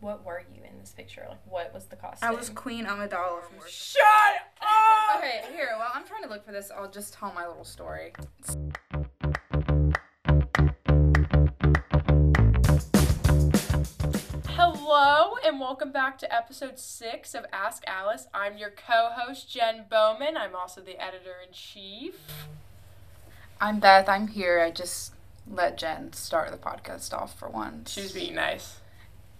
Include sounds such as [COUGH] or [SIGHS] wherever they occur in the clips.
what were you in this picture? Like, what was the costume? I was Queen Amidala from Shut up! Okay, here, while I'm trying to look for this, I'll just tell my little story. Hello and welcome back to episode six of Ask Alice. I'm your co-host Jen Bowman. I'm also the editor in chief. I'm Beth, I'm here. I just let Jen start the podcast off for once. She was being nice.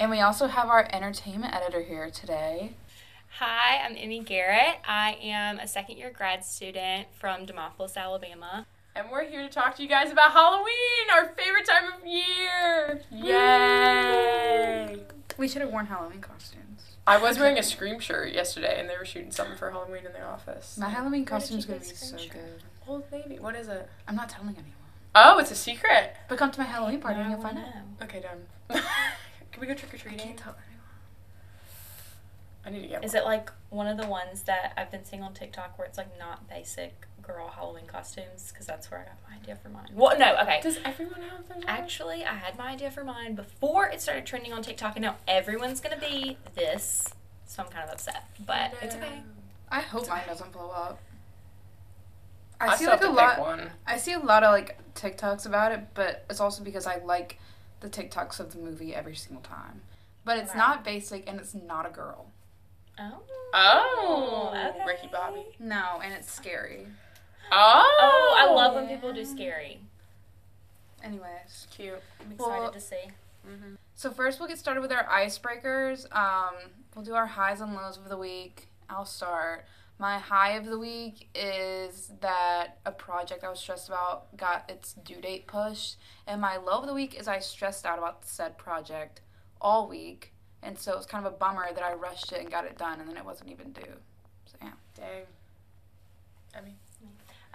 And we also have our entertainment editor here today. Hi, I'm Emie Garrett. I am a second year grad student from Demopolis, Alabama. And we're here to talk to you guys about Halloween, our favorite time of year. Yay! We should have worn Halloween costumes. I was wearing a Scream shirt yesterday, and they were shooting something for Halloween in the office. My Halloween Where did costume's gonna be so screenshot? good. Old Navy. What is it? I'm not telling anyone. Oh, it's a secret. But come to my Halloween party and you'll find out. Okay, done. [LAUGHS] Can we go trick or I treating? can't tell anyone. I need to get Is one. it like one of the ones that I've been seeing on TikTok where it's like not basic girl Halloween costumes? Because that's where I got my idea for mine. What? No, okay. Does everyone have their Actually, I had my idea for mine before it started trending on TikTok, and now everyone's gonna be this. So I'm kind of upset, but it's okay. I hope mine doesn't blow up. I, I see like a lot. one. I see a lot of like TikToks about it, but it's also because I like the TikToks of the movie every single time. But it's Right. not basic and it's not a girl. Oh. Oh, okay. Ricky Bobby. No, and it's scary. Oh, Oh, I love when people do scary. Anyways. Cute. I'm excited Well- to see. Mm-hmm. So first we'll get started with our icebreakers. Um, we'll do our highs and lows of the week. I'll start. My high of the week is that a project I was stressed about got its due date pushed. And my low of the week is I stressed out about said project all week. And so it was kind of a bummer that I rushed it and got it done and then it wasn't even due. So yeah. Dang. I mean,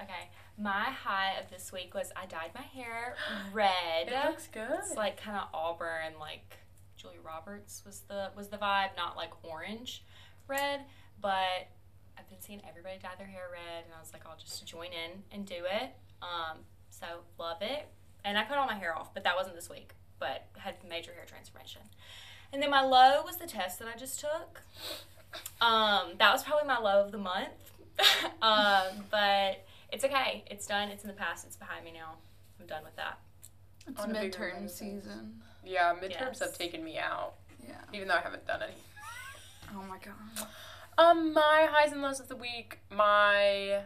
Okay, my high of this week was I dyed my hair [GASPS] red. it looks good. It's like kind of auburn, like Julia Roberts was the was the vibe, not like orange red. But I've been seeing everybody dye their hair red, and I was like, I'll just join in and do it. Um, so love it. And I cut all my hair off, but that wasn't this week. But had major hair transformation. And then my low was the test that I just took. Um, that was probably my low of the month. [LAUGHS] um, but it's okay. It's done. It's in the past. It's behind me now. I'm done with that. It's On midterm season. yeah, midterms Yes. have taken me out, Yeah. even though I haven't done any. Oh my god. Um, my highs and lows of the week. My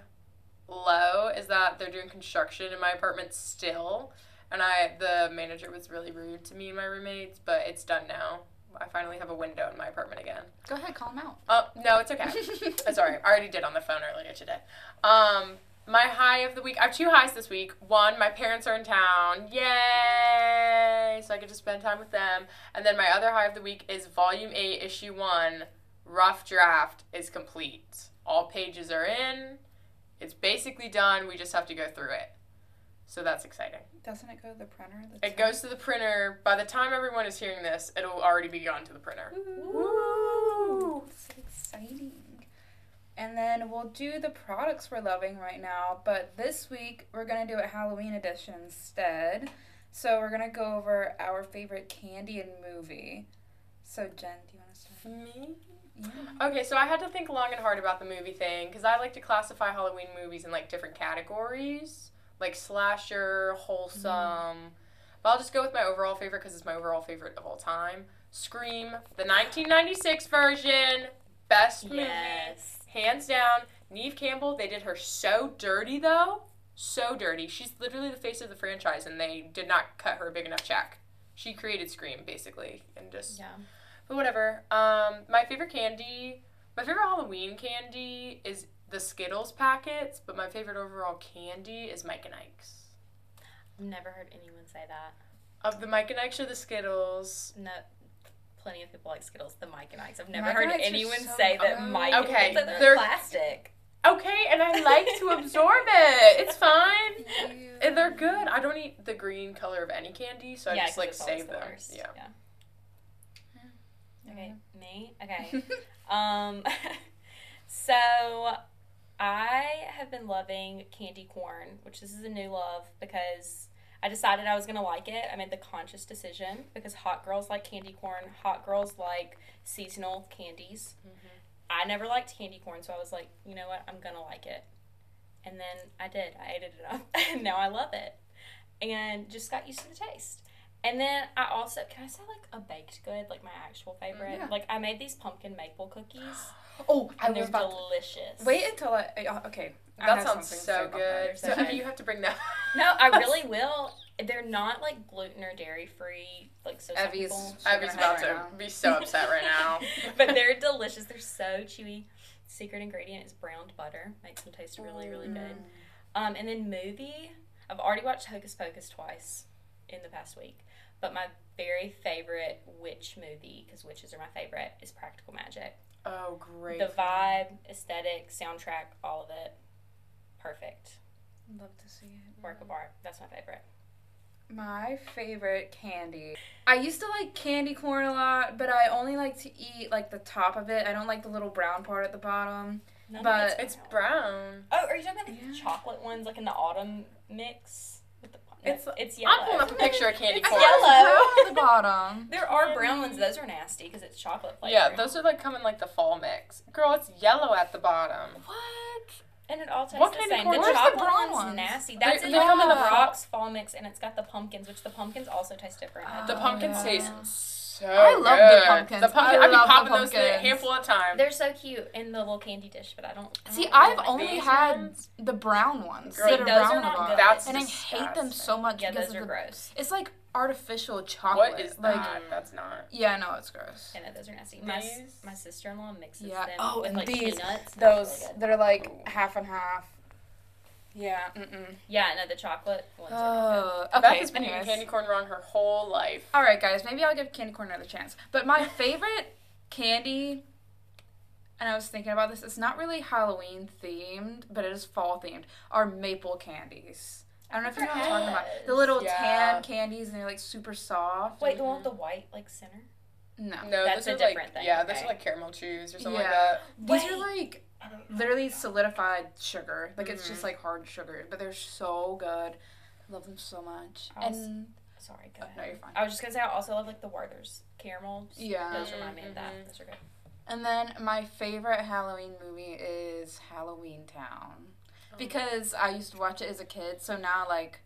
low is that they're doing construction in my apartment still, and I the manager was really rude to me and my roommates, but it's done now. I finally have a window in my apartment again. Go ahead, call him out. Oh no, it's okay. [LAUGHS] Uh, Sorry, I already did on the phone earlier today. Um, my high of the week. I have two highs this week. One, my parents are in town. Yay! So I get to spend time with them. And then my other high of the week is Volume Eight, Issue One. Rough draft is complete. All pages are in. It's basically done. We just have to go through it. So that's exciting. Doesn't it go to the printer? It goes to the printer. By the time everyone is hearing this, it'll already be gone to the printer. Woo! So exciting. And then we'll do the products we're loving right now, but this week we're going to do a Halloween edition instead. So we're going to go over our favorite candy and movie. So, Jen, do you want to start? Me? Yeah. Okay, so I had to think long and hard about the movie thing because I like to classify Halloween movies in like different categories, like slasher, wholesome. Mm-hmm. But I'll just go with my overall favorite because it's my overall favorite of all time. Scream, the 1996 version, best movie, Yes. hands down. Neve Campbell, they did her so dirty though, so dirty. She's literally the face of the franchise, and they did not cut her a big enough check. She created Scream basically, and just Yeah. But whatever. Um, my favorite candy, my favorite Halloween candy is the Skittles packets, but my favorite overall candy is Mike and Ike's. I've never heard anyone say that. Of the Mike and Ike's or the Skittles? No, plenty of people like Skittles, the Mike and Ike's. I've never Mike heard Ike's anyone so say that good. Mike. Okay, and they're, they're- plastic. Okay, and I like to absorb it. It's [LAUGHS] fine. And they're good. I don't eat the green color of any candy, so I yeah, just 'cause like it's always save the them. Yeah. Okay, me. Okay. [LAUGHS] um, [LAUGHS] so I have been loving candy corn, which this is a new love because I decided I was gonna like it. I made the conscious decision because hot girls like candy corn. Hot girls like seasonal candies. I never liked candy corn, so I was like, you know what, I'm gonna like it. And then I did. I ate it enough, [LAUGHS] and now I love it, and just got used to the taste. And then I also can I say like a baked good, like my actual favorite. Yeah. Like I made these pumpkin maple cookies, [GASPS] Oh, I and they're was about. delicious. Wait until I. uh, Okay. I That sounds something to say so good. So Okay. you have to bring that. [LAUGHS] No, I really will. They're not like gluten or dairy free, like so some Evie's- Abby's about right to now. be so upset right now. [LAUGHS] [LAUGHS] but they're delicious. They're so chewy. Secret ingredient is browned butter. Makes them taste really, really good. Um, and then movie. I've already watched Hocus Pocus twice in the past week. But my very favorite witch movie, because witches are my favorite, is Practical Magic. Oh, great. The vibe, aesthetic, soundtrack, all of it, perfect. Love to see it. Work of art. That's my favorite. My favorite candy. I used to like candy corn a lot, but I only like to eat like the top of it. I don't like the little brown part at the bottom. None of But- It's brown. Oh, are you talking about the Yeah. chocolate ones, like in the autumn mix? With the, It's- yellow. I'm pulling up a picture of [LAUGHS] candy corn. It's corn. yellow. Brown at the bottom. [LAUGHS] There are brown ones. Those are nasty because it's chocolate flavor. Yeah, those are like coming like the fall mix. Girl, it's yellow at the bottom. What? and it all tastes What the candy same. corn- The Where's the brown one's ones? nasty. That's they in the come in the rocks fall mix, and it's got the pumpkins, which the pumpkins also taste different. Oh, The pumpkins yeah. taste so I love the pumpkins. The pumpkin, I I'd be love the popping those in a pumpkins. handful of time. They're so cute in the little candy dish, but I don't. I See, don't I've like only These had ones? the brown ones. Girl, that are those are brown not good. That's and I hate them so much Yeah, because those of are the, gross. It's like artificial chocolate. What is like. That's not. Yeah, no, it's gross. I know those are nasty. My, These? my sister in law mixes Yeah. them Oh, with and like these- peanuts. Those really that are like half and half. Yeah. Mm-mm. Yeah, no, the chocolate ones are not good. Uh, Beth okay. has been eating candy corn wrong her whole life. All right, guys. Maybe I'll give candy corn another chance. But my [LAUGHS] favorite candy, and I was thinking about this. It's not really Halloween themed, but it is fall themed. Are maple candies. I don't know if you know what I'm talking about. The little Yeah. tan candies, and they're like super soft. Wait, the one with the white like center. No. No, That's those a are different like thing, yeah, those are like caramel chews or something Yeah. like that. These are like literally solidified sugar. Like it's Mhm. just like hard sugar, but they're so good. I love them so much. Was- And Sorry, go oh, ahead. no, you're fine. I was just gonna say I also love like the Werther's caramels. Yeah. Those remind me of that. Mhm. Those are good. And then my favorite Halloween movie is Halloween Town. Oh. Because I used to watch it as a kid, so now like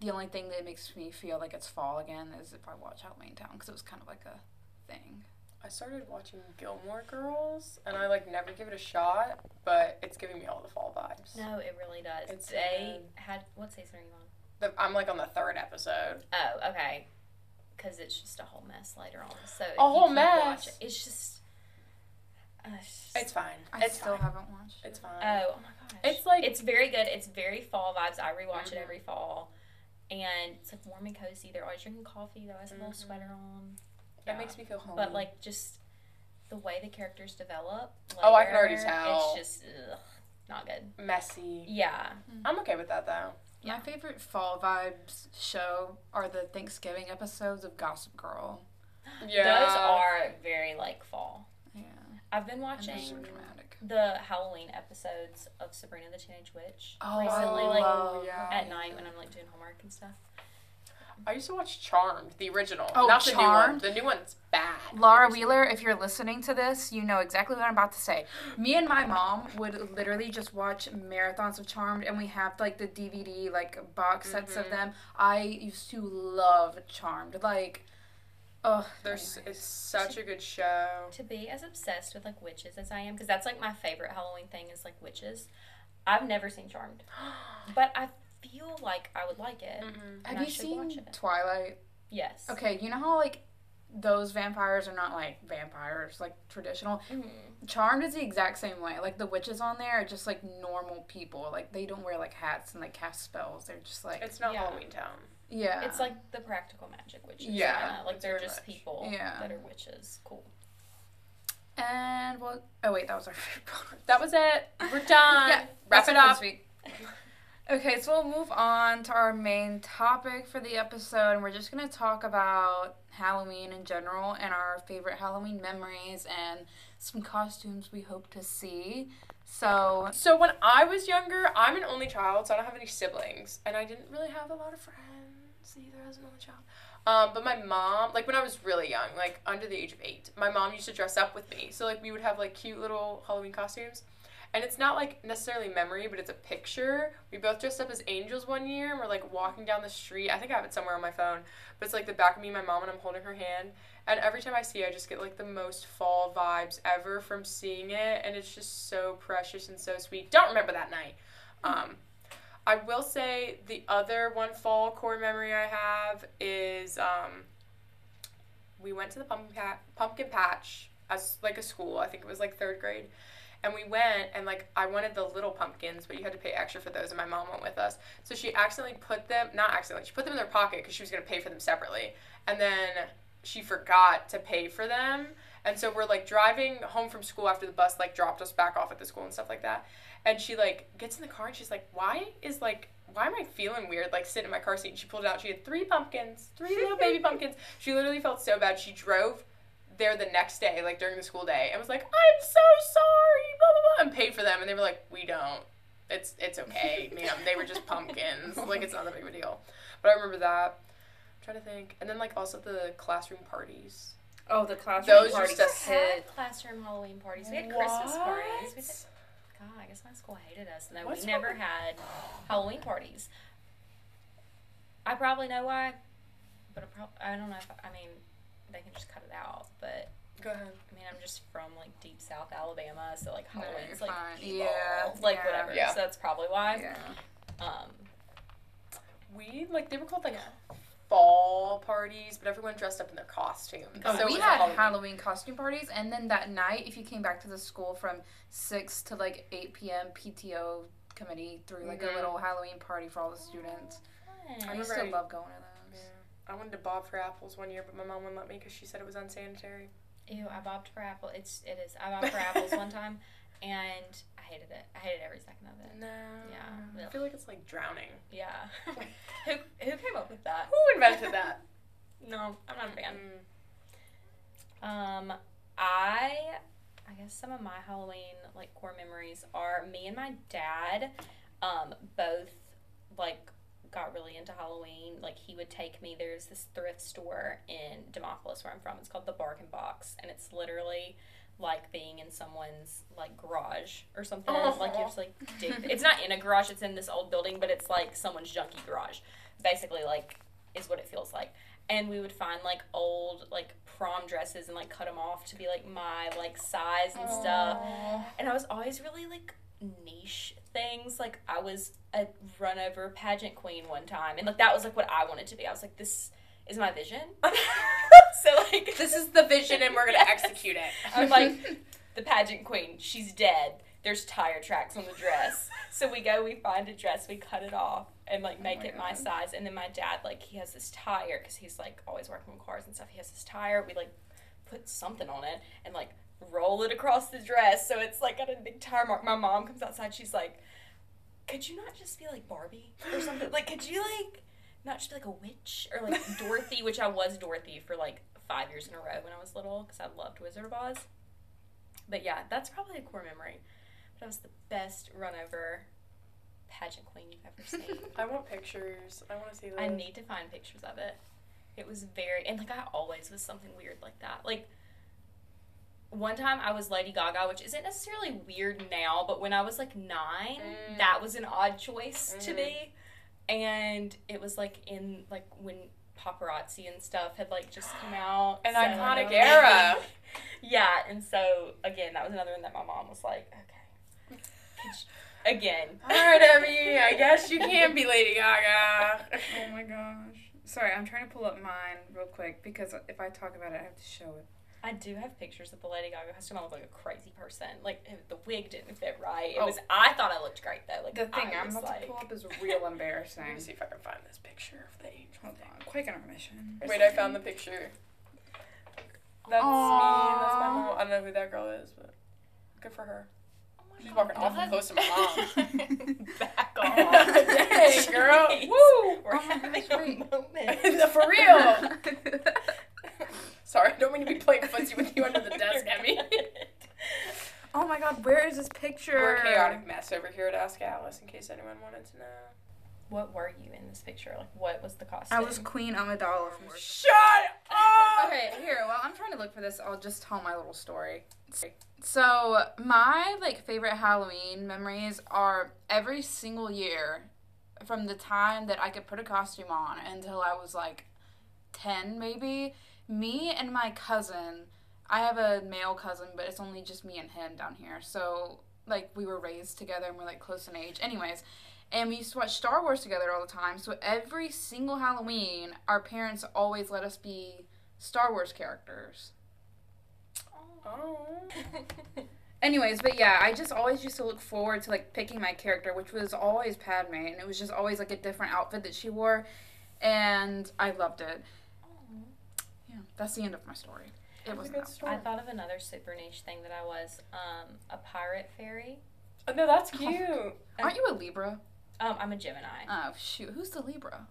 the only thing that makes me feel like it's fall again is if I watch Halloween Town because it was kind of like a thing. I started watching Gilmore Girls and I like never give it a shot, but it's giving me all the fall vibes. No, it really does. It's they good. had what season are you on? The, I'm like on the third episode. Oh, okay. Because it's just a whole mess later on. So A whole mess? watching- it's just. Uh, it's just- It's fine. I it's still fine. haven't watched. It's fine. Oh, oh my gosh. It's like- it's very good. It's very fall vibes. I rewatch it Mhm. every fall, and it's like warm and cozy. They're always drinking coffee. They're always a little Mhm. sweater on. That makes me feel homey. But like just the way the characters develop. Oh, I can already tell. It's just ugh, not good. messy. Yeah. Mm-hmm. I'm okay with that though. Yeah. My favorite fall vibes show are the Thanksgiving episodes of Gossip Girl. [GASPS] Yeah. Those are very like fall. Yeah. I've been watching so dramatic. the Halloween episodes of Sabrina the Teenage Witch Oh, recently, I like love yeah. at night when I'm like doing homework and stuff. I used to watch Charmed, the original. Oh, not the new one. Charmed? The new one's bad. Laura Wheeler, if you're listening to this, you know exactly what I'm about to say. Me and my mom would literally just watch marathons of Charmed, and we have like the DVD like box sets of Mhm. them. I used to love Charmed. Like, oh, There's it's such a good show. To be as obsessed with like witches as I am, because that's like my favorite Halloween thing is like witches. I've never seen Charmed, [GASPS] but I feel like I would like it. Mhm. have I you should watch seen it. Twilight? Yes. Okay, you know how like those vampires are not like vampires like traditional. Mhm. Charmed is the exact same way. Like the witches on there are just like normal people. Like they don't wear like hats and like cast spells. They're just like It's not Yeah. Halloween Town. yeah. It's like the practical magic witches. Yeah, kinda. Like they're just much. people Yeah. that are witches. Cool. And what? Oh wait, that was our [LAUGHS] favorite part. That was it. We're done. Yeah, Wrap that's it for up. Okay, so we'll move on to our main topic for the episode, we're just gonna talk about Halloween in general and our favorite Halloween memories and some costumes we hope to see. So So when I was younger, I'm an only child, so I don't have any siblings, and I didn't really have a lot of friends. either as an only child. Um, but my mom, like when I was really young, like under the age of eight, my mom used to dress up with me. So like we would have like cute little Halloween costumes. And it's not like necessarily memory, but it's a picture. We both dressed up as angels one year and we're like walking down the street. I think I have it somewhere on my phone. But it's like the back of me and my mom and I'm holding her hand. And every time I see it, I just get like the most fall vibes ever from seeing it. And it's just so precious and so sweet. Don't remember that night. Um, I will say the other one fall core memory I have is um, we went to the pumpkin, pumpkin patch as like a school. I think it was like third grade. And we went and like I wanted the little pumpkins, but you had to pay extra for those, and my mom went with us. So she accidentally put them, not accidentally, she put them in their pocket because she was gonna pay for them separately, and then she forgot to pay for them. And so we're like driving home from school after the bus like dropped us back off at the school and stuff like that. And she like gets in the car and she's like, "Why is like why am I feeling weird like sitting in my car seat?" And she pulled it out. She had three pumpkins, three little baby [LAUGHS] pumpkins. She literally felt so bad. She drove there the next day, like during the school day, and was like, "I'm so sorry," blah blah blah, and paid for them. And they were like, "We don't. It's it's okay, [LAUGHS] ma'am. They were just pumpkins. Like it's not that big of a deal." But I remember that. I'm trying to think, and then like also the classroom parties. Oh, the classroom Those parties used to hit. had classroom Halloween parties. We had Christmas parties. We did, God, I guess my school hated us. No, What's we never wrong? had Halloween parties. I probably know why, but I, prob- I don't know if I mean they can just cut it out. But Go ahead. I mean I'm just from like deep South Alabama, so like Halloween's you're like fine. evil, Yeah, like yeah. whatever. Yeah. So that's probably why. Yeah. Um, We like they were called like fall parties, but everyone dressed up in their costumes. Oh, So we had Halloween. Halloween. costume parties, and then that night, if you came back to the school from six to like eight p.m., PTO committee threw like Mhm. a little Halloween party for all the students. I I used to love going to Yeah. I wanted to bob for apples one year, but my mom wouldn't let me because she said it was unsanitary. ew, I bobbed for apple. It's it is. I bobbed for apples one time, and I hated it. I hated every second of it. No. Yeah. I feel like it's like drowning. Yeah. [LAUGHS] who who came up with that? Who invented that? [LAUGHS] No, I'm not a fan. Mm. Um, I I guess some of my Halloween like core memories are me and my dad, um, both like got really into Halloween. Like he would take me. There's this thrift store in Demopolis where I'm from. It's called the Bargain Box, and it's literally like being in someone's like garage or something. Like you just like dig. It's not in a garage. It's in this old building, but it's like someone's junky garage. Basically, like is what it feels like and we would find like old like prom dresses and like cut them off to be like my like size and stuff and i was always really like niche things like i was a run over pageant queen one time and like that was like what i wanted to be. I was like this is my vision. [LAUGHS] So like This is the vision, and we're gonna Yes. execute it. [LAUGHS] i'm like the pageant queen she's dead. There's tire tracks on the dress. So we go we find a dress we cut it off and like oh make my it my size and then my dad like he has this tire because he's like always working on cars and stuff. He has this tire. We like put something on it and like roll it across the dress so it's like got a big tire mark my mom comes outside she's like could you not just be like barbie or something like could you like not just be like a witch or like [LAUGHS] dorothy which i was dorothy for like five years in a row when i was little because i loved wizard of oz but yeah that's probably a core memory but i was the best run over pageant queen you've ever seen [LAUGHS] I want pictures. I want to see those. I need to find pictures of it. It was very and like I always was something weird like that. Like one time I was Lady Gaga, which isn't necessarily weird now, but when I was like nine, Mm. that was an odd choice to me. And it was like in like when paparazzi and stuff had like just come out. [GASPS] An so- iconic era. [LAUGHS] yeah, and so again, that was another one that my mom was like, okay. You- Again, [LAUGHS] All right, Emie. I guess you can be Lady [LAUGHS] Gaga. Oh my gosh. Sorry, I'm trying to pull up mine real quick because if I talk about it, I have to show it. I do have pictures of the Lady Gaga costume. I look like a crazy person. Like the wig didn't fit right. It Oh. was. I thought I looked great though. Like The thing I I'm was about like, to pull up is [LAUGHS] real embarrassing. Let me see if I can find this picture of the angel. Hold on, quick intermission. Wait, I found the picture. That's me. That's my mom. I don't know who that girl is, but good for her. oh She's God, walking awful God. close to my mom. [LAUGHS] Back [LAUGHS] off. Dang, girl. Woo. Oh We're Oh having gosh, a moment. For real. Sorry, I don't mean to be playing footsie with you under the desk, Emie. [LAUGHS] oh my god, where is this picture? We're a chaotic mess over here at Ask Alice, in case anyone wanted to know. what were you in this picture? Like, what was the costume? I was Queen Amidala from Shut up! okay, here, while I'm trying to look for this, I'll just tell my little story. So, my like favorite Halloween memories are every single year from the time that I could put a costume on until I was like 10 maybe. Me and my cousin, I have a male cousin, but it's only just me and him down here. So, like we were raised together and we're like close in age. Anyways, and we used to watch Star Wars together all the time. So every single Halloween, our parents always let us be Star Wars characters. Oh. [LAUGHS] Anyways, but yeah, I just always used to look forward to like picking my character, which was always Padme, and it was just always like a different outfit that she wore, and I loved it. Yeah, that's the end of my story. It was a good story. I thought of another super niche thing that I was um, a pirate fairy. Oh, no, that's cute. [LAUGHS] Aren't you a Libra? Um, I'm a Gemini. Oh shoot, who's the Libra?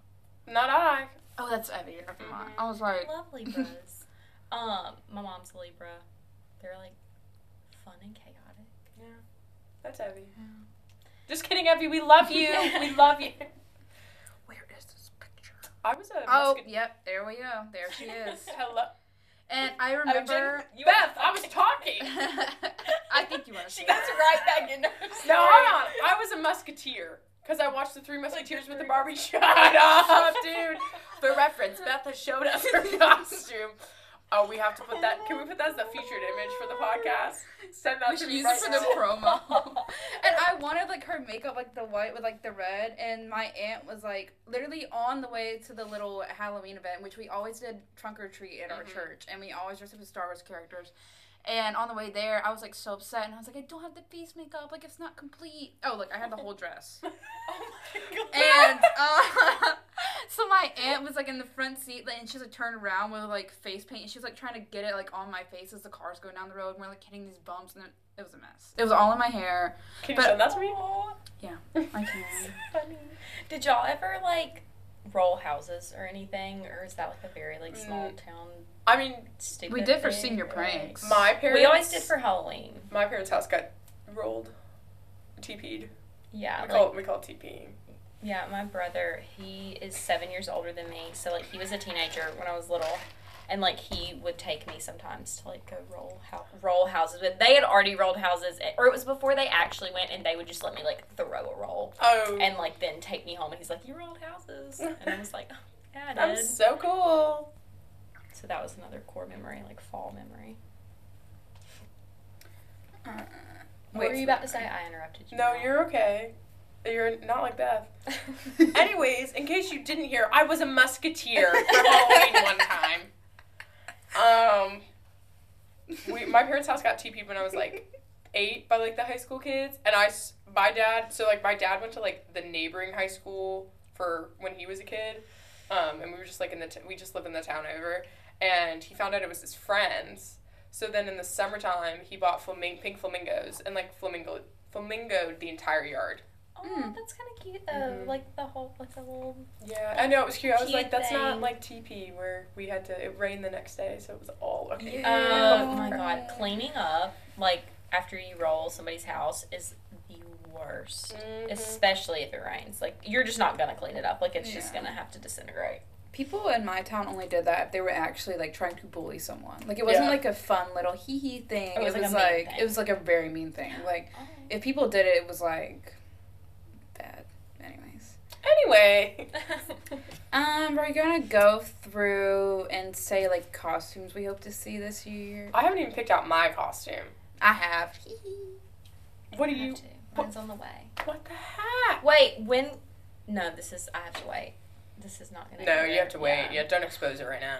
Not I. Oh, that's Evie. Never mind. Mhm. I was like, I love [LAUGHS] Libras. um, my mom's a Libra. They're like fun and chaotic. Yeah, that's Evie. Just kidding, Evie. We love you. [LAUGHS] we love you. where is this picture? I was a. Oh, musket- yep, there we go. There she is. [LAUGHS] Hello. And I Oh, remember. Jen- Beth, I was talking. [LAUGHS] I think you were. She gets right back into her [LAUGHS] No, hold on. I was a musketeer. Because I watched the Three Musketeers with the Barbie. Shut up, dude. For reference, Beth has showed us her costume. Oh, we have to put that. Can we put that as the featured image for the podcast? Send that We to should use right it for the promo. [LAUGHS] and I wanted like her makeup like the white with like the red, and my aunt was like literally on the way to the little Halloween event, which we always did trunk or treat at our Mhm. church, and we always dressed up as Star Wars characters. And on the way there, I was like so upset, and I was like, I don't have the face makeup, like it's not complete. Oh, look, I had the whole dress. [LAUGHS] Oh my god. And uh, [LAUGHS] so my aunt was like in the front seat, and she's like turned around with like face paint. And she was like trying to get it like on my face as the cars going down the road. And we're like hitting these bumps, and it, it was a mess. It was all in my hair. Can you But- send that to me? Aw, I can. [LAUGHS] funny. Did y'all ever like roll houses or anything, or is that like a very like small Mm. town I mean, stupid? We did for thing, senior pranks. my parents. We always did for Halloween. My parents' house got rolled. TP'd. Yeah, We like call it, we call it TPing. Yeah, my brother, he is seven years older than me. So like he was a teenager when I was little, and like he would take me sometimes to like go roll hou- roll houses. But they had already rolled houses, eh, or it was before they actually went, and they would just let me like throw a roll Oh. and like then take me home. And he's like, "You rolled houses," and I was like, "Yeah, I [LAUGHS] I'm did." so cool. So that was another core memory, like fall memory. Uh, What were you about to say? I interrupted you. No, you're okay. You're not like Beth. [LAUGHS] Anyways, in case you didn't hear, I was a musketeer [LAUGHS] for Halloween one time. Um, we, my parents' house got TP'd when I was like eight by like the high school kids, and I my dad, so like my dad went to like the neighboring high school for when he was a kid, um, and we were just like in the t- we just lived in the town over, and he found out it was his friends. So then in the summertime, he bought flaming- pink flamingos and like flamingo flamingoed the entire yard. Oh, Mm. that's kind of cute though. Mhm. Like the whole, like the little. Yeah, I know it was cute. I was Cute like, that's not like TP where we had to. It rained the next day, so it was all okay. Yeah. Oh my god, cleaning up like after you roll somebody's house is the worst. Mhm. Especially if it rains. Like you're just not gonna clean it up. Like it's just gonna have to disintegrate. People in my town only did that if they were actually like trying to bully someone. Like it wasn't Yeah. like a fun little hee hee thing. It was, it like, was a mean like thing. it was like a very mean thing. [GASPS] Like if people did it, it was like bad. Anyways, Anyway, [LAUGHS] um, we're gonna go through and say like costumes we hope to see this year. I haven't even picked out my costume. I have. [LAUGHS] What do I have you? to. Mine's on the way. What the heck? Wait, when? No, this is. I have to wait. This is not gonna. No, you have to wait. Yeah. Yeah, don't expose it right now.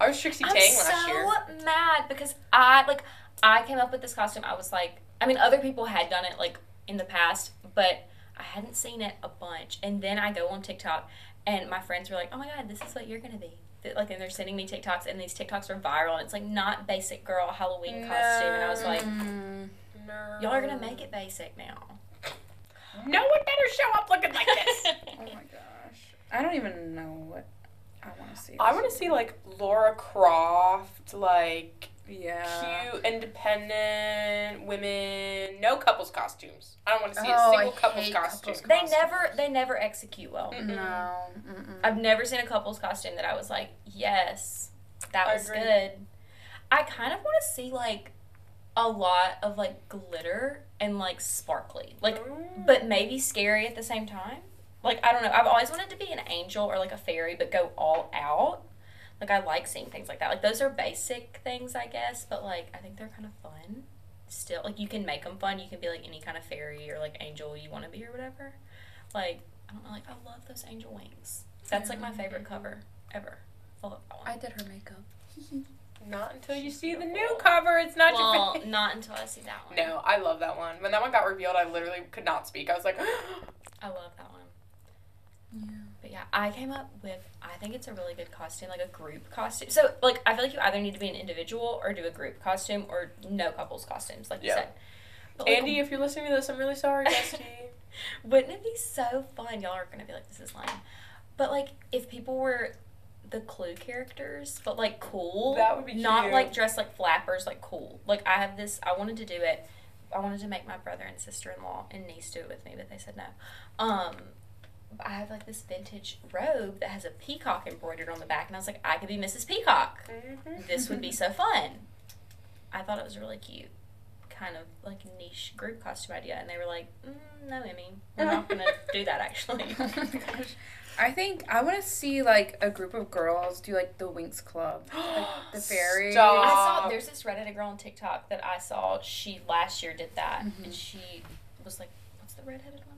I was Trixie I'm Tang so last year. mad because I like I came up with this costume. I was like, I mean, other people had done it like in the past, but I hadn't seen it a bunch. And then I go on TikTok, and my friends were like, "Oh my god, this is what you're gonna be." Like, and they're sending me TikToks, and these TikToks are viral. And it's like not basic girl Halloween costume, and I was like. No. "Y'all are gonna make it basic now." No one better show up looking like this. [LAUGHS] Oh my gosh, I don't even know what I want to see. I want to see like Laura Croft, like yeah. cute independent women, no couples costumes. I don't want to see Oh, a single I couples costume. couples They never they never execute well. Mm. No. Mm-mm. I've never seen a couple's costume that I was like, yes, that I was agree. good. I kind of want to see like a lot of like glitter and like sparkly, like, Mm. but maybe scary at the same time. Like I don't know. I've always wanted to be an angel or like a fairy, but go all out. Like I like seeing things like that. Like those are basic things, I guess, but like I think they're kind of fun. Still, like you can make them fun. You can be like any kind of fairy or like angel you want to be or whatever. Like I don't know. Like I love those angel wings. That's like my favorite cover ever. I love that one. I did her makeup. [LAUGHS] Not until you see the new cover. It's not your well, favorite. not until I see that one. No, I love that one. When that one got revealed, I literally could not speak. I was like, [GASPS] I love that one. Yeah. But yeah, I came up with I think it's a really good costume, like a group costume. So like I feel like you either need to be an individual or do a group costume or no couples costumes, like you said. But, like, Andy, if you're listening to this, I'm really sorry, [LAUGHS] bestie. wouldn't it be so fun? Y'all are gonna be like, this is lame. But like if people were the clue characters, but like cool. That would be not cute. like dressed like flappers, like cool. Like I have this I wanted to do it. I wanted to make my brother and sister in law and niece do it with me, but they said no. Um I have like this vintage robe that has a peacock embroidered on the back, and I was like, I could be Mrs. Peacock. Mhm. This would be [LAUGHS] so fun. I thought it was really cute, kind of like niche group costume idea, and they were like, mm, "No, Emie, we're not gonna [LAUGHS] do that actually." [LAUGHS] Oh gosh. I think I want to see like a group of girls do like the Winx Club. [GASPS] Like, the fairy. Stop. I saw there's this Reddit girl on TikTok that I saw. She last year did that, Mhm. and she was like, "What's the redheaded one?"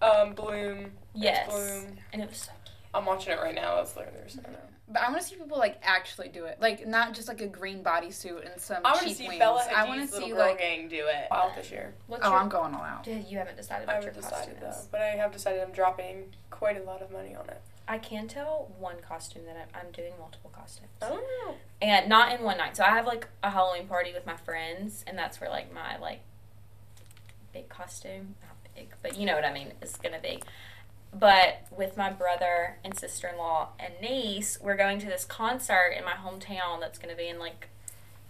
Um, Bloom. It's Yes, Bloom. and it was so cute. I'm watching it right now. That's literally what they're saying. But I want to see people like actually do it, like not just like a green bodysuit and some I want to cheap see wings. Bella I want Hadid's to little see girl like. gang do it out this year. What's Oh, your? I'm going all out. Dude, you haven't decided I what your haven't costume decided though, is. but I have decided I'm dropping quite a lot of money on it. I can tell one costume that I'm, I'm doing multiple costumes. Oh. and not in one night. So I have like a Halloween party with my friends, and that's where like my like big costume, not big, but you know what I mean, it's gonna be. But with my brother and sister in law and niece, we're going to this concert in my hometown that's gonna be in like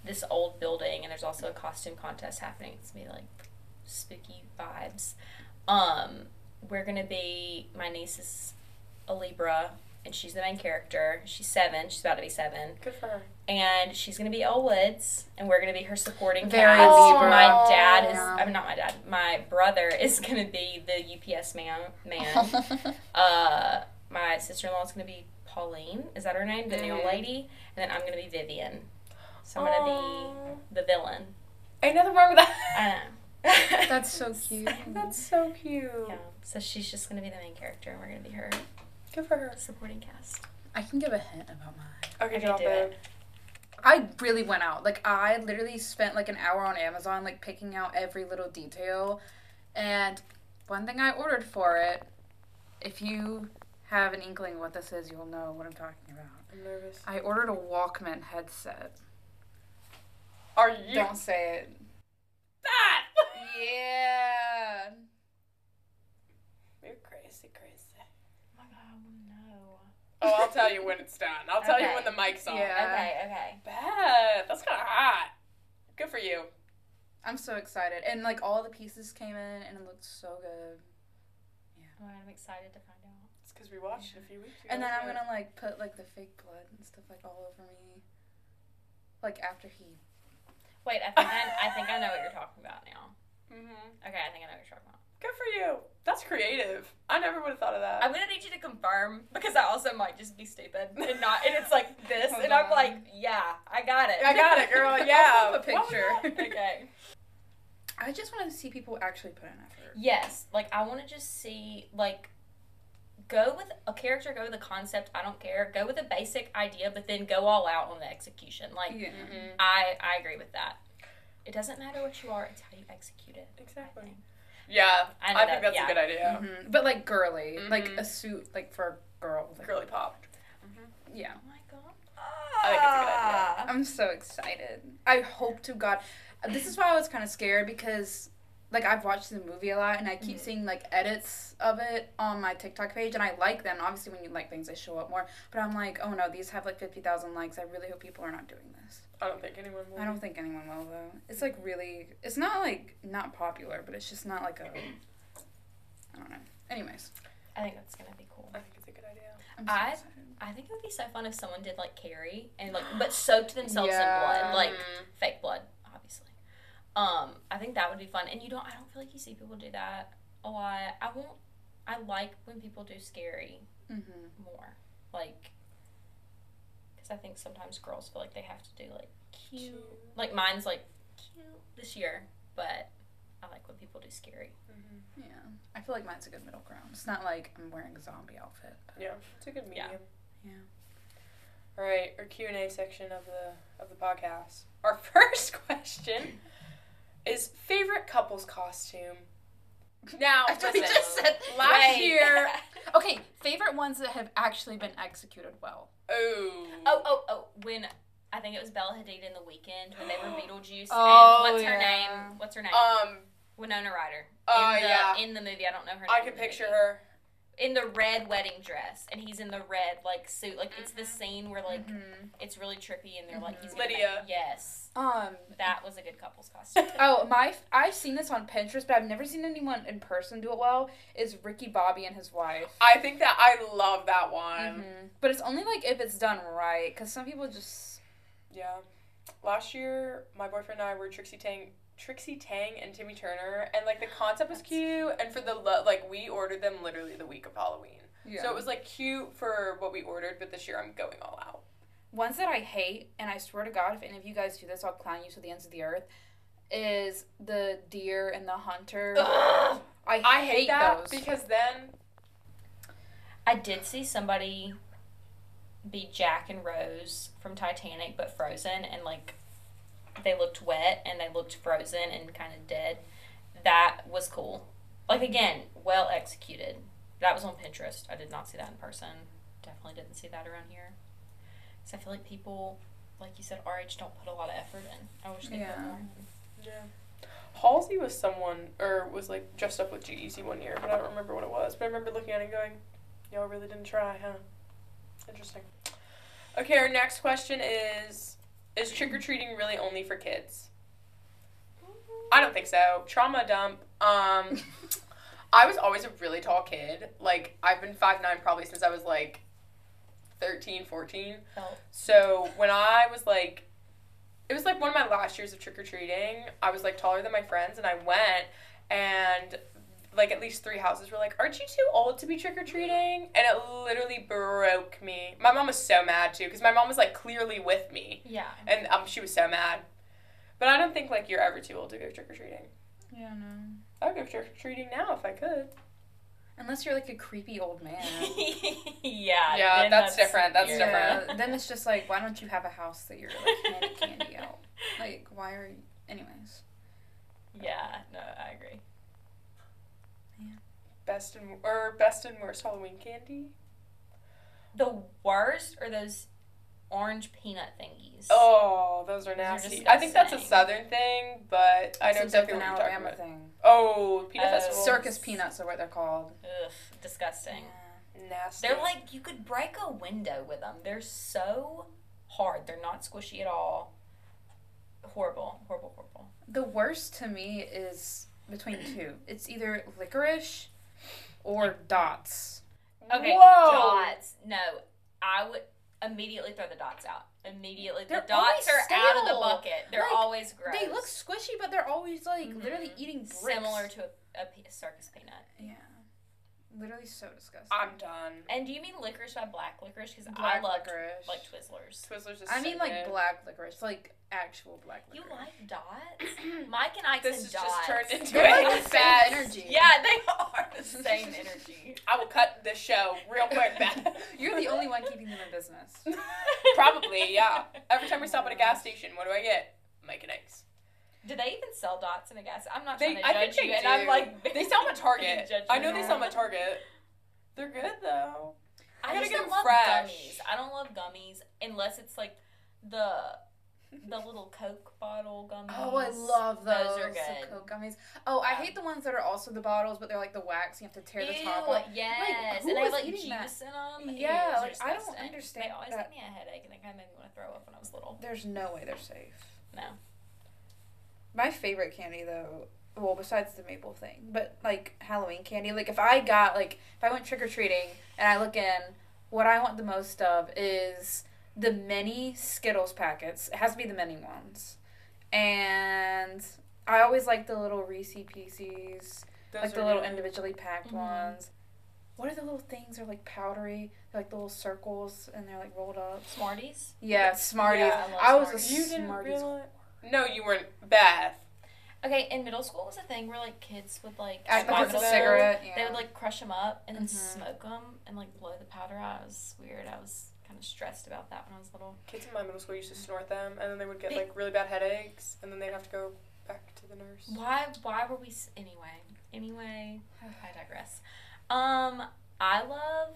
this old building, and there's also a costume contest happening. It's gonna be like spooky vibes. Um, we're gonna be my niece is a Libra, and she's the main character. She's seven. She's about to be seven Good for her. And she's gonna be Elle Woods, and we're gonna be her supporting Very cast. Libra. My dad is, Yeah. I mean, not my dad. My brother is gonna be the UPS man. Man. [LAUGHS] uh, my sister in law is gonna be Pauline. Is that her name? The new Mhm. lady. And then I'm gonna be Vivian. So I'm gonna be the villain. Ain't nothing wrong with that. I know. [LAUGHS] That's so [LAUGHS] cute. That's so cute. yeah. So she's just gonna be the main character, and we're gonna be her Good for her. supporting cast. I can give a hint about mine. Okay, Okay, drop it. it. I really went out. Like I literally spent like an hour on Amazon like picking out every little detail. And one thing I ordered for it, if you have an inkling what this is, you'll know what I'm talking about. I'm nervous. I ordered a Walkman headset. Are you? Don't say it. That. Yeah. You're crazy, crazy. Oh my god, no. Oh, I'll tell you when it's done. I'll tell you when the mic's on. Yeah. Okay, okay. Beth, that's kind of hot. Good for you. I'm so excited. And like all the pieces came in and it looked so good. Yeah. my god, I'm excited to find out. It's because we watched it a few weeks ago. And then I'm gonna like put like the fake blood and stuff like all over me. Like after he Wait, I think I, I think I know what you're talking about now. Mhm. Okay, I think I know what you're talking about. Good for you. That's creative. I never would have thought of that. I'm gonna need you to confirm because I also might just be stupid and not. And it's like [LAUGHS] this, and I'm like, yeah, I got it. I got it, girl. [LAUGHS] Yeah. I'll a picture. okay. I just want to see people actually put in effort. Yes, like I want to just see like go with a character, go with a concept. I don't care. Go with a basic idea, but then go all out on the execution. Like Yeah. Mhm. I I agree with that. It doesn't matter what you are; it's how you execute it. Exactly. Think. Yeah, I I, think that's yeah. a good idea. Mhm. But like girly, like Mhm. a suit, like for a girl. Like, Girly pop. Yeah. Oh my god. I think it's a good idea. I'm so excited. I hope to God. This is why I was kind of scared because, like, I've watched the movie a lot and I keep Mhm. seeing like edits of it on my TikTok page and I like them. Obviously, when you like things, they show up more. But I'm like, oh no, these have like fifty thousand likes. I really hope people are not doing this. I don't think anyone will. I don't think anyone will though. It's like really. It's not like not popular, but it's just not like a. I don't know. Anyways, I think that's gonna be cool. I think it's a good idea. I'm so I- excited. I think it would be so fun if someone did like Carrie and like, but soaked themselves Yeah. in blood, like fake blood, obviously. Um, I think that would be fun, and you don't. I don't feel like you see people do that a lot. I won't. I like when people do scary Mhm. more, like, because I think sometimes girls feel like they have to do like cute. Like mine's like cute this year, but I like when people do scary. Mhm. Yeah, I feel like mine's a good middle ground. It's not like I'm wearing a zombie outfit. But Yeah, it's a good Yeah. medium. Yeah. All right, our Q and A section of the of the podcast. Our [LAUGHS] first question is favorite couples costume. Now, I thought we just said last Right. year. [LAUGHS] Okay, favorite ones that have actually been executed well. Oh. Oh, oh, oh! When I think it was Bella Hadid in the Weeknd when they were [GASPS] Beetlejuice. Oh, and what's her name? What's her name? Um, Winona Ryder. Oh, in the, yeah. In the movie, I don't know her name. I in can picture movie. her. In the red wedding dress, and he's in the red like suit. Like it's the Mhm. scene where like Mhm. it's really trippy, and they're like he's gonna Lydia. make- yes, Um. that was a good couple's costume. [LAUGHS] Oh, my! I've seen this on Pinterest, but I've never seen anyone in person do it well. Is Ricky Bobby and his wife? I think that I love that one. Mhm. But it's only like if it's done right, because some people just. Yeah. Last year, my boyfriend and I were Trixie Tang, Trixie Tang and Timmy Turner, and like the concept was That's cute, and for the lo- like we ordered them literally the week of Halloween, Yeah. so it was like cute for what we ordered. But this year, I'm going all out. Ones that I hate, and I swear to God, if any of you guys do this, I'll clown you to the ends of the earth. Is the deer and the hunter? Ugh. I, I hate that those. because then I did see somebody be Jack and Rose from Titanic, but frozen, and like they looked wet and they looked frozen and kind of dead. That was cool. Like again, well executed. That was on Pinterest. I did not see that in person. Definitely didn't see that around here. Because I feel like people, like you said, RH don't put a lot of effort in. I wish they Yeah. put more. yeah. Halsey was someone, or was like dressed up with G-Eazy one year, but I don't remember what it was. But I remember looking at it and going, y'all really didn't try, huh? Interesting. Okay, our next question is Is trick or treating really only for kids? I don't think so. Trauma dump. Um, [LAUGHS] I was always a really tall kid. Like, I've been 5'9 probably since I was like 13, 14. Felt So when I was like, it was like one of my last years of trick or treating. I was like taller than my friends, and I went, and like at least three houses were like, "Aren't you too old to be trick or treating?" And it literally broke me. My mom was so mad too, because my mom was like clearly with me, yeah. and um, she was so mad. But I don't think like you're ever too old to go trick or treating. Yeah, no. I would go trick or treating now if I could. Unless you're like a creepy old man. [LAUGHS] yeah. Yeah, then that's different. That's weird. different. Then it's just like, why don't you have a house that you're like handing candy out? [LAUGHS] Like, why are you? Anyways. Yeah, no, I agree. Best and or best and worst Halloween candy. The worst are those orange peanut thingies. Oh, those are Those are nasty. I think that's a southern thing, but I know It's a exactly what you're talking Alabama about. thing. Oh, peanut uh, festival. Circus peanuts are what they're called. Ugh, disgusting. Nasty. They're like you could break a window with them. They're so hard. They're not squishy at all. Horrible, horrible, horrible. The worst to me is between two. It's either licorice or dots. Okay, Whoa. dots. No, I would immediately throw the dots out. Immediately, the They're dots always are out of the bucket. They're Like, always gross. They look squishy, but they're always like Mhm. literally eating bricks. similar to a, a circus peanut. Yeah. Literally so disgusting. I'm done. And do you mean licorice by black licorice? Because I Black love licorice. like Twizzlers. Twizzlers is I so mean like good. black licorice, like actual black licorice. You licorice. like dots? [CLEARS THROAT] Mike and I This said has dots. just turned into [LAUGHS] They're a like the bad same energy. Yeah, they are the [LAUGHS] same energy. I will cut this show real quick. Then. [LAUGHS] You're the only one keeping them in business. Probably, yeah. Every time we stop at a gas station, what do I get? Mike and eggs. Do they even sell dots in a gas? I'm not They, trying to I judge think they you, do. and I'm like they sell [LAUGHS] them at Target. I know they sell them at Target. They're good though. I I gotta get don't 'em love fresh. gummies. I don't love gummies unless it's like the the [LAUGHS] little Coke bottle gummies. Oh, I love those. Those are the good. Coke gummies. Oh, I hate the ones that are also the bottles, but they're like the wax. You have to tear the top off. Yes, who and they have was like eating juice that? in them. Yeah, Ew, like, I don't understand They always that. give me a headache, and they kind of made me want to throw up when I was little. There's no way they're safe. No. My favorite candy though, well, besides the maple thing, but like Halloween candy. Like if I got like if I went trick or treating and I look in, what I want the most of is the mini Skittles packets. It has to be the mini ones, and I always like the little Reese Pieces, Those like the little good. individually packed Mhm. ones. What are the little things? They're like powdery. They're like the little circles, and they're like rolled up. Smarties. Yeah, Smarties. Yeah, I love I was a Smarties. You didn't Smarties. Realize? No, you weren't. Beth. Okay, in middle school was a thing where like kids would like I by put the middle school, cigarette. They would like crush them up and then Mhm. smoke them and like blow the powder out. It was weird. I was kind of stressed about that when I was little. Kids in my middle school used to snort them, and then they would get like really bad headaches, and then they'd have to go back to the nurse. Why? Why were we s- anyway? Anyway, [SIGHS] I digress. Um, I love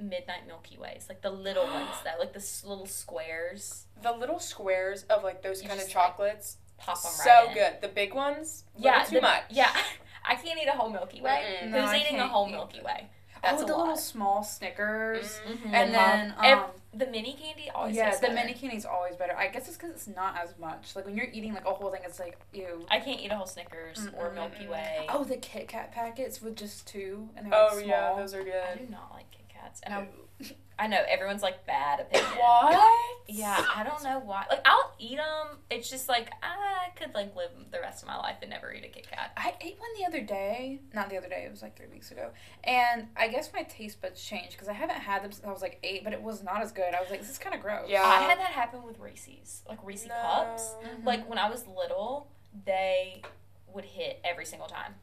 midnight Milky Ways, like the little ones [GASPS] that like the s- little squares. The little squares of like those You kind of just, like, chocolates, Pop them so right in. good. The big ones, Yeah, yeah, too the- much. Yeah, [LAUGHS] I can't eat a whole Milky Way. Mm-mm. No, Who's I eating a can't whole eat Milky. Way? That's oh, a the lot. little small Snickers. Mhm. And The then, pop- ev- um, the mini candy always yeah, tastes the better. mini candy's always better. I guess it's because it's not as much. Like when you're eating like a whole thing, it's like ew. I can't eat a whole Snickers or Mm-mm. Milky Way. Oh, the Kit Kat packets with just two, and they're like Oh small. yeah, those are good. I good. do not like Kit Kats, and I, I know everyone's like bad opinion. [LAUGHS] What? Yeah, I don't know why. Like I'll eat them. It's just like I could like live the rest of my life and never eat a Kit Kat. I ate one the other day. Not the other day. It was like three weeks ago. And I guess my taste buds changed because I haven't had them since I was like eight, but it was not as good. I was like, this is kind of gross. Yeah. I had that happen with Reese's, like Reese No. cups. Mhm. Like when I was little, they would hit every single time,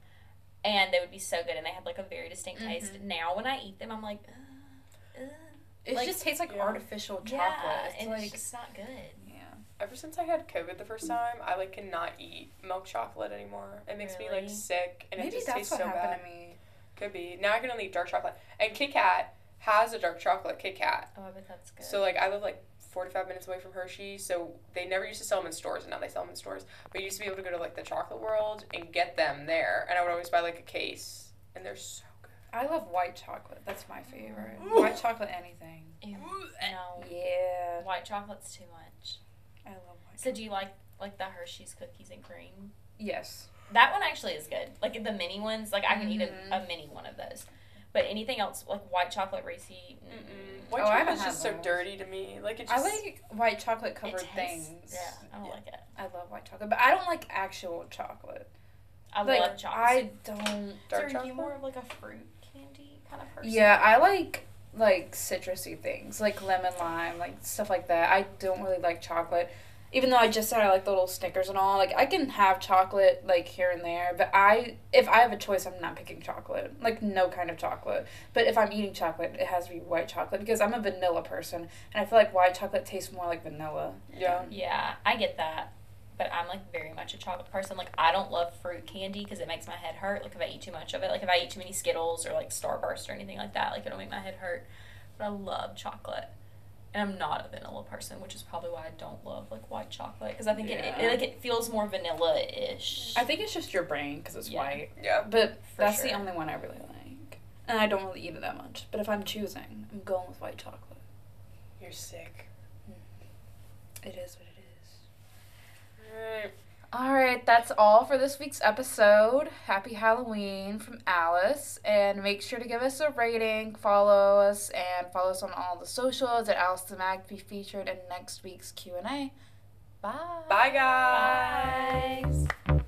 and they would be so good, and they had like a very distinct taste. Mhm. Now when I eat them, I'm like, ugh, ugh. It like- just tastes like Yeah. artificial chocolate. yeah, it's and like it's just not good. yeah. Ever since I had COVID the first time, I like cannot eat milk chocolate anymore. It makes me like sick, and Maybe it just that's tastes what so happened bad. to me. Could be. Now I can only eat dark chocolate, and Kit Kat has a dark chocolate Kit Kat. Oh, I bet that's good. So like I live like 45 minutes away from Hershey, so they never used to sell them in stores, and now they sell them in stores. But you used to be able to go to like the Chocolate World and get them there, and I would always buy like a case, and they're so good. I love white chocolate. That's my favorite. White chocolate, anything. Ew, no, Yeah. white chocolate's too much. I love white. So do you like like the Hershey's cookies and cream? Yes. That one actually is good. Like the mini ones, like I can eat Mhm. a, a mini one of those. But anything else, like white chocolate Reese, mm, Mm-mm. White Oh, I haven't chocolate's just had so dirty to me. Like it just, I like white chocolate covered tastes- things. Yeah, I don't Yeah. like it. I love white chocolate, but I don't like actual chocolate. I like love chocolate. I don't. Dark so are you chocolate? more of like a fruit candy kind of person? Yeah, I like like citrusy things, like lemon lime, like stuff like that. I don't really like chocolate. Even though I just said I like the little Snickers and all, like I can have chocolate like here and there, but I if I have a choice, I'm not picking chocolate. Like no kind of chocolate. But if I'm eating chocolate, it has to be white chocolate because I'm a vanilla person, and I feel like white chocolate tastes more like vanilla. Yeah. Yeah, I get that. But I'm like very much a chocolate person. Like I don't love fruit candy because it makes my head hurt. Like if I eat too much of it, like if I eat too many Skittles or like Starburst or anything like that, like it'll make my head hurt. But I love chocolate, and I'm not a vanilla person, which is probably why I don't love like white chocolate because I think it, Yeah. it, like it feels more vanilla ish. I think it's just your brain because it's Yeah. white. Yeah. But For that's the only one I really like, and I don't really eat it that much. But if I'm choosing, I'm going with white chocolate. You're sick. Mm-hmm. It is what it is. All right, that's all for this week's episode. Happy Halloween from Alice, and make sure to give us a rating, follow us, and follow us on all the socials at Alice the Mag to be featured in next week's Q and A. Bye. Bye guys. Bye.